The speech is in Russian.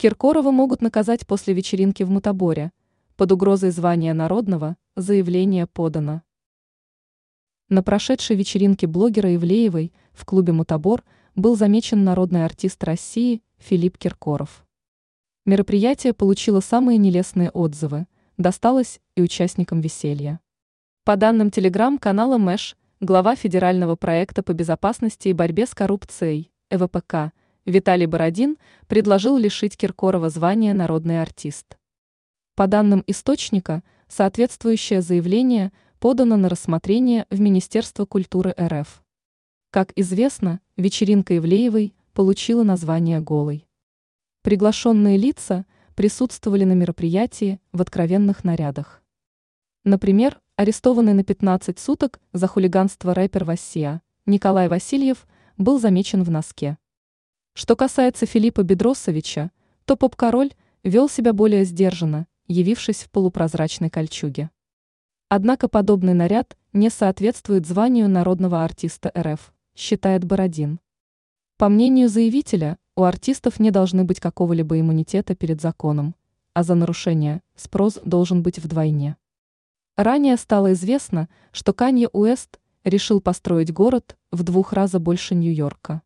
Киркорова могут наказать после вечеринки в Мутаборе. Под угрозой звания народного заявление подано. На прошедшей вечеринке блогера Ивлеевой в клубе «Мутабор» был замечен народный артист России Филипп Киркоров. Мероприятие получило самые нелестные отзывы, досталось и участникам веселья. По данным телеграм-канала Мэш, глава федерального проекта по безопасности и борьбе с коррупцией ЭВПК Виталий Бородин предложил лишить Киркорова звания «Народный артист». По данным источника, соответствующее заявление подано на рассмотрение в Министерство культуры РФ. Как известно, вечеринка Ивлеевой получила название «Голый». Приглашенные лица присутствовали на мероприятии в откровенных нарядах. Например, арестованный на 15 суток за хулиганство рэпер Васия Николай Васильев был замечен в носке. Что касается Филиппа Бедросовича, то поп-король вел себя более сдержанно, явившись в полупрозрачной кольчуге. Однако подобный наряд не соответствует званию народного артиста РФ, считает Бородин. По мнению заявителя, у артистов не должны быть какого-либо иммунитета перед законом, а за нарушение спрос должен быть вдвойне. Ранее стало известно, что Канье Уэст решил построить город в двух раза больше Нью-Йорка.